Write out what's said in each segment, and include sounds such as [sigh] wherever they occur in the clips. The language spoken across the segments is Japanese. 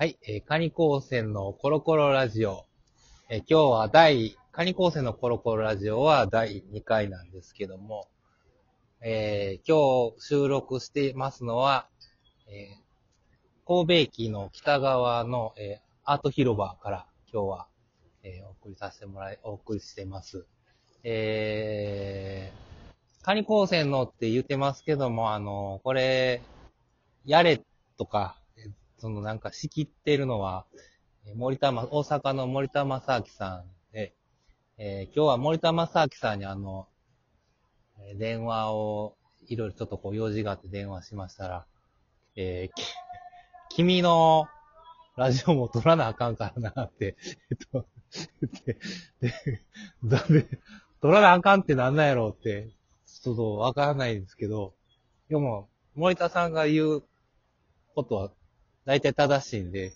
はい、えーカニ高専のコロコロラジオ。えー今日は第、カニ高専のコロコロラジオは第2回なんですけども、えー今日収録してますのは、えー神戸駅の北側の、えーアート広場から今日は、えーお送りさせてもらい、お送りしてます。えー、カニ高専のって言ってますけども、あの、これ、やれとか、そのなんか仕切ってるのは、森田ま、大阪の森田正明さんで、えー今日は森田正明さんにあの、電話を、いろいろちょっとこう用事があって電話しましたら、えー君のラジオも撮らなあかんからなって、えっと、言って、で、だめ、撮らなあかんってなんなんやろうって、ちょっとわからないんですけど、でも、森田さんが言うことは大体正しいんで、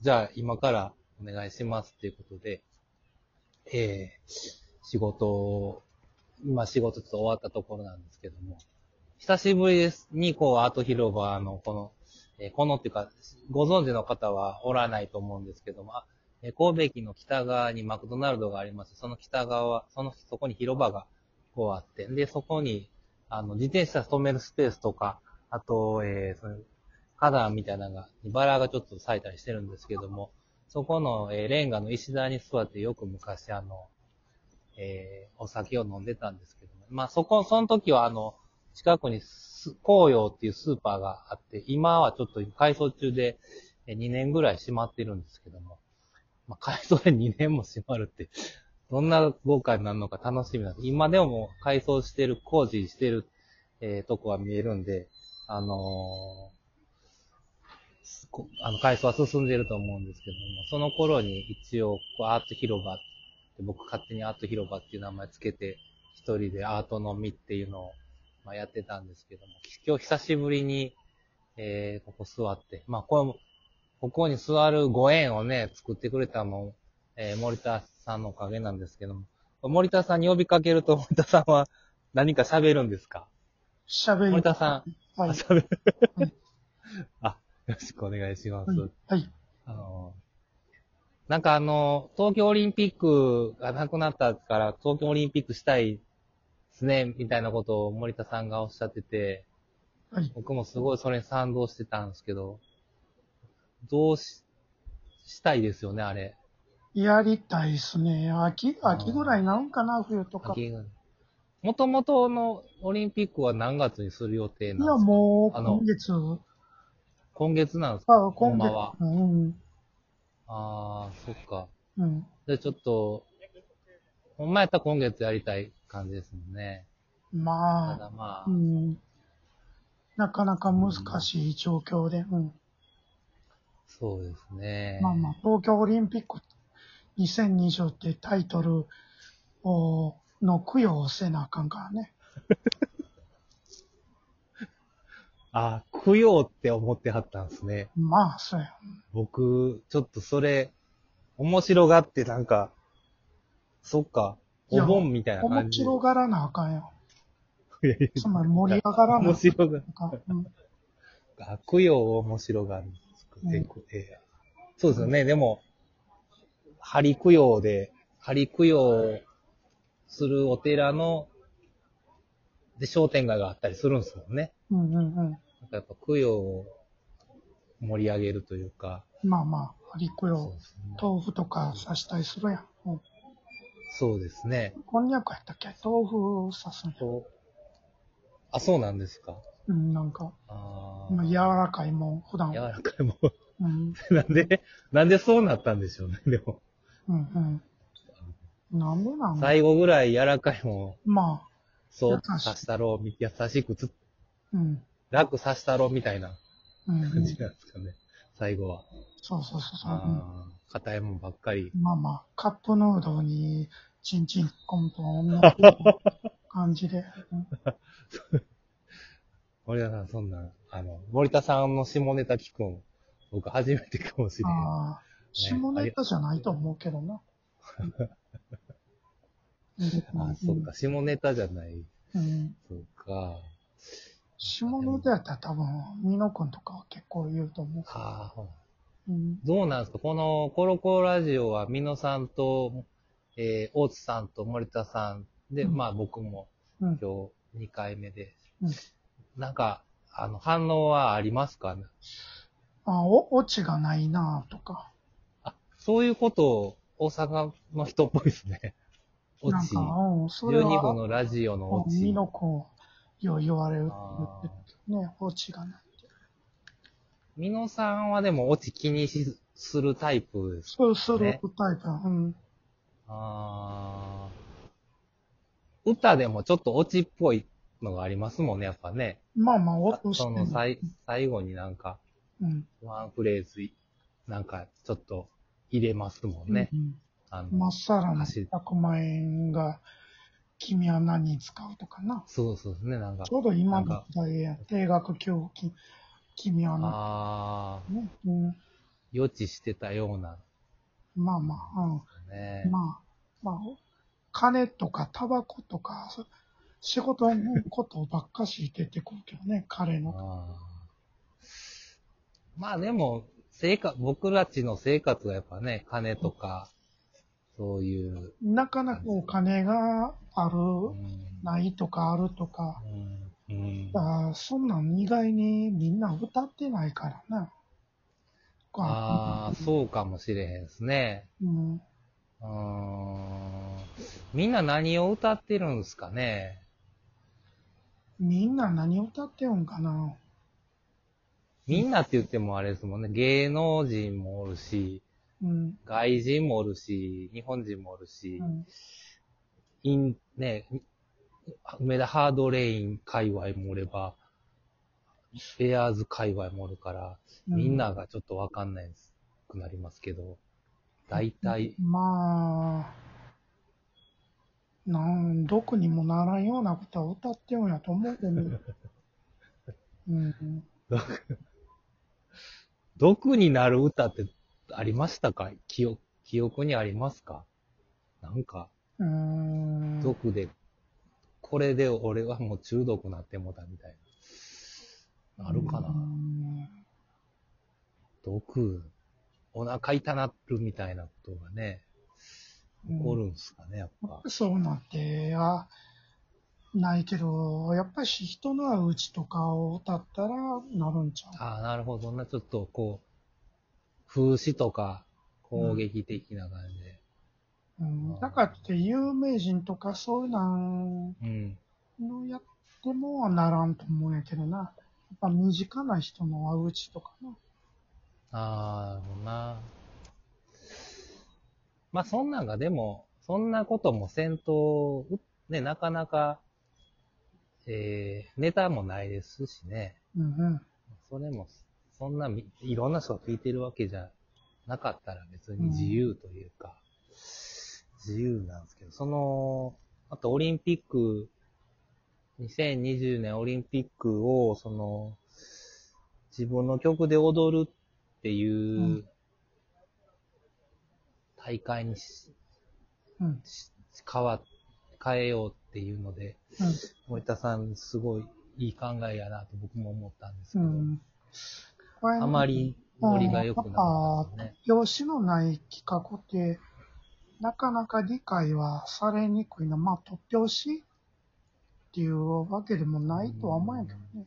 じゃあ今からお願いしますっていうことで、えー、仕事を、今仕事ちょっと終わったところなんですけども、久しぶりですに、こう、アート広場の、この、えーこのっていうか、ご存知の方はおらないと思うんですけども、あえー神戸駅の北側にマクドナルドがありまして、その北側、その、そこに広場がこうあって、で、そこに、あの、自転車止めるスペースとか、あと、えー、その、花壇みたいなのが、バラがちょっと咲いたりしてるんですけども、そこの、えーレンガの石段に座ってよく昔、あの、えーお酒を飲んでたんですけども、まあ、そこ、その時は、あの、近くに、紅葉っていうスーパーがあって、今はちょっと改装中で、2年ぐらい閉まってるんですけども、まあ、改装で2年も閉まるって、どんな豪華になるのか楽しみなんです。今でももう改装してる、工事してる、えーとこは見えるんで、あのーあの、改装は進んでいると思うんですけども、その頃に一応、こうアート広場って、僕勝手にアート広場っていう名前つけて、一人でアートのみっていうのを、まあ、やってたんですけども、今日久しぶりに、えー、ここ座って、まあ、これも、ここに座るご縁をね、作ってくれたのも、えー森田さんのおかげなんですけども、森田さんに呼びかけると、森田さんは何か喋るんですか？喋り。森田さん、はい。あ喋るはい。あ、[laughs] よろしくお願いします。はい。はい。あの、なんかあの、東京オリンピックがなくなったから、東京オリンピックしたいですね、みたいなことを森田さんがおっしゃってて、はい。僕もすごいそれに賛同してたんですけど、どうし、したいですよね、あれ。やりたいですね。秋、秋ぐらいなんかな、冬とか。いもともとのオリンピックは何月にする予定なんや、ですか？もう、あの今月、今月なんですか？あ、今月は。うん。ああ、そっか。うん。じゃあちょっと、ほんまやったら今月やりたい感じですもんね。たまあ、だまあ、うん。なかなか難しい状況で、うん。そうですね。まあまあ、東京オリンピック2020ってタイトルを、の供養をせなあかんからね。[laughs] あ、供養って思ってはったんですね。まあ、そうや。僕、ちょっとそれ、面白がってなんか、そっか、お盆みたいな感面じ。白がらなあかんよ。つまり盛り上がらな面あ白が、かん。うんあ供養を面白がる。そうですよね。でも、針供養で、針供養するお寺の、で、商店街があったりするんですもんね。うんうんうん。なんかやっぱ供養を盛り上げるというか、まあまあ、ハリコそうよ。ですね。豆腐とか刺したりするやん。うん、そうですね。こんにゃくやったっけ？豆腐刺すんあ、そうなんですか？うん、なんか、あまあ、柔らかいもん、普段。あ、柔らかいもん。うん、[laughs] なんで、なんでそうなったんでしょうね、でも。うん、うん。なんでなん？だ最後ぐらい柔らかいもん、まあ、そう刺したろう、優しくつ、うん、楽刺したろうみたいなうん、うん。感じなんですかね。最後は。そうそうそうそう、硬いもんばっかり。まあまあ、カップヌードルに、チンチンコンと同じ感じで。う [laughs] ん森田さん、そんな、あの、森田さんの下ネタ聞くん、僕初めてかもしれん。ああ、下ネタじゃないと思うけどな。[laughs] うんあ、そっか、下ネタじゃない。うん。そっか。下ネタやったら多分、ミノ君とかは結構言うと思う。ああ、うん。どうなんですか？このコロコロラジオは、ミノさんと、えー、大津さんと森田さんで、うんまあ僕もうん。今日2回目で、うんなんか、あの、反応はありますかね？あ、お、オチがないなとか。あ、そういうことを大阪の人っぽいですね。オチなんか、。うん、それは。12分のラジオのオチ。みの子、よう言われるあ。ね、オチがない。ミノさんはでもオチ気にしするタイプです。そうするねタイプ。うん。あー歌でもちょっとオチっぽいのがありますもんね、やっぱね。まあまあ、そ落としてもの最最後になんか、うん。ワンフレーズ、なんかちょっと入れますもんね。うんあのまっさらの走る100万円が、君は何に使うとかな。そうそうですね、なんかち。ょうど今の時代や。定額給付金、君は何ああ、ね。うん。予知してたような、まあまあ、ねうん。。まあ、まあ、金とかタバコとか、そ仕事のことばっかし出てくるけどね、[laughs] 彼の。まあでも、生活、僕たちの生活がやっぱね、金とか、そういう、なかなかお金がある、うんないとかあるとか、うんうんあーそんなん意外にみんな歌ってないからな。ああ、そうかもしれへんですね。うん。みんな何を歌ってるんですかね？みんな何歌ってるんかな？みんなって言ってもあれですもんね。芸能人もおるし、うん。外人もおるし、日本人もおるし、うん。イン、ね、梅田ハードレイン界隈もおれば、ベアーズ界隈もおるから、みんながちょっとわかんないですくなりますけど、大体、まあ、なん、毒にもならんようなことは歌ってるんやと思うけど、[laughs] うん。毒になる歌ってありましたか？記憶、記憶にありますか？なんか、うーん。毒で、これで俺はもう中毒なってもたみたいな。あるかな？うん毒、お腹痛なるみたいなことがね、起こるんすかね、やっぱ。そうなって、あ、ないけど、やっぱり人の会ううちとかを歌ったらなるんちゃう？ああ、なるほどな。ちょっとこう、風刺とか攻撃的な感じで。うん。だからって有名人とかそういうなんうん。のやってもならんと思うんやけどな。やっぱ身近な人の会ううちとかな。ああ、なるほどな。まあ、そんなんがでも、そんなことも戦闘、ね、なかなか、えー、ネタもないですしね。うんうん。それも、そんなみ、いろんな人が聞いてるわけじゃなかったら別に自由というか、自由なんですけど、その、あとオリンピック、2020年オリンピックを、その、自分の曲で踊るっていううん大会にしうん。し変わ、変えようっていうので、うん。森田さんすごいいい考えやなと僕も思ったんですけど、うん。あまりノリが良くなかったですね。拍子のない企画って、なかなか理解はされにくいな。まあ、突拍子っていうわけでもないとは思うんやけどね。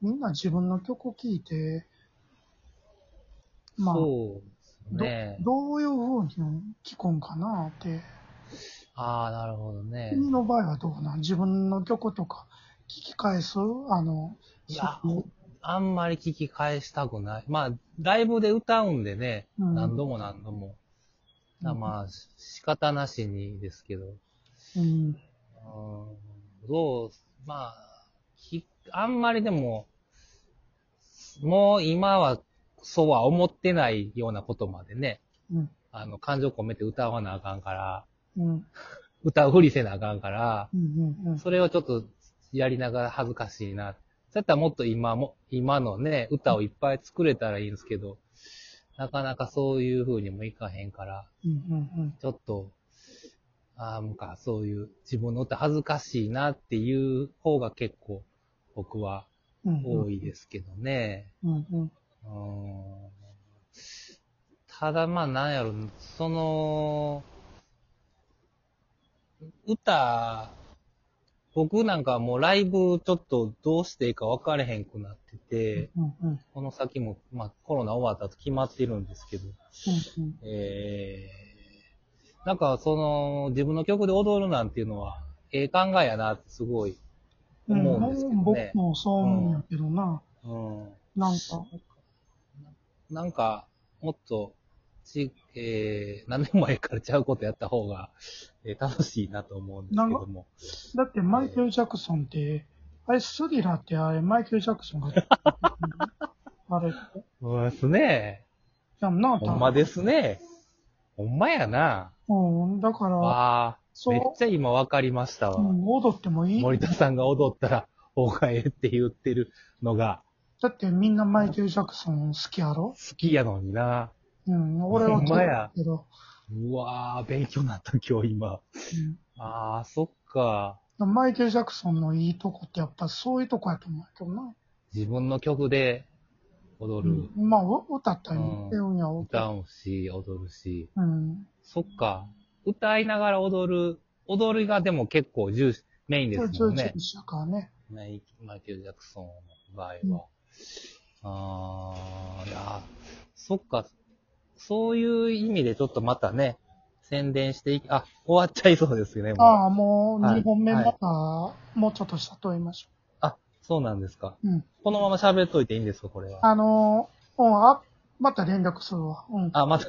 みんな自分の曲聴いて、まあ、そうですどね。どういう風に聞くんかなって。ああ、なるほどね。君の場合はどうなん？自分の曲とか聞き返す？あの、いやあんまり聞き返したくない。まあ、ライブで歌うんでね、うん何度も何度も。まあ、仕方なしにですけど。うん。うんどう、まあ、きあんまりでも、もう今はそうは思ってないようなことまでね、うん。あの、感情込めて歌わなあかんから、うん。[laughs] 歌うふりせなあかんから、うん。うん。それをちょっとやりながら恥ずかしいな。そうやったらもっと今も、今のね、歌をいっぱい作れたらいいんですけど、なかなかそういう風にもいかへんから、うん。うん。ちょっと、ああ、なんかそういう自分の歌恥ずかしいなっていう方が結構僕はうん。多いですけどね。うん。うん。うんただまあなんやろ、その、歌、僕なんかもうライブちょっとどうしていいか分かれへんくなってて、うんうん。この先も、まあコロナ終わった後決まってるんですけど、うんうん。えー、なんかその自分の曲で踊るなんていうのは、ええ考えやなってすごい思うんですけどね。僕もそう思うんやけどな。うん。なんか、なんか、もっと、ち、えー、何年前からちゃうことやった方が、えー楽しいなと思うんですけども。だってマイケル・ジャクソンって、あれスリラーってあれマイケル・ジャクソンが、あれって。そうですね。じゃあな、ほんまですね。ほんまやな。うん、だから、ああ、めっちゃ今わかりましたわ。うん、踊ってもいい。森田さんが踊ったら、方がええって言ってるのがだってみんなマイケル・ジャクソン好きやろ？好きやのにな。うん、俺はほんまやけど、うわー、勉強になった今日今。ああ、そっか。うん、マイケル・ジャクソンのいいとこってやっぱそういうとこやと思うけどな。自分の曲で踊る。うん、まあ、う歌ったりってうんや、歌うし、踊るし。うん。そっか。歌いながら踊る、踊りがでも結構重視、メインですもんね重。視やからね。マイマイケル・ジャクソンの場合は。ああ、いや、そっか。そういう意味でちょっとまたね、宣伝していき、あ、終わっちゃいそうですよね、もう。ああ、もうはい2本目また、もうちょっとしたと言いましょあ、そうなんですか。う。うん。このまま喋っといていいんですか、これは。あのー、うん、あ、また連絡するわ。うん。あ、また、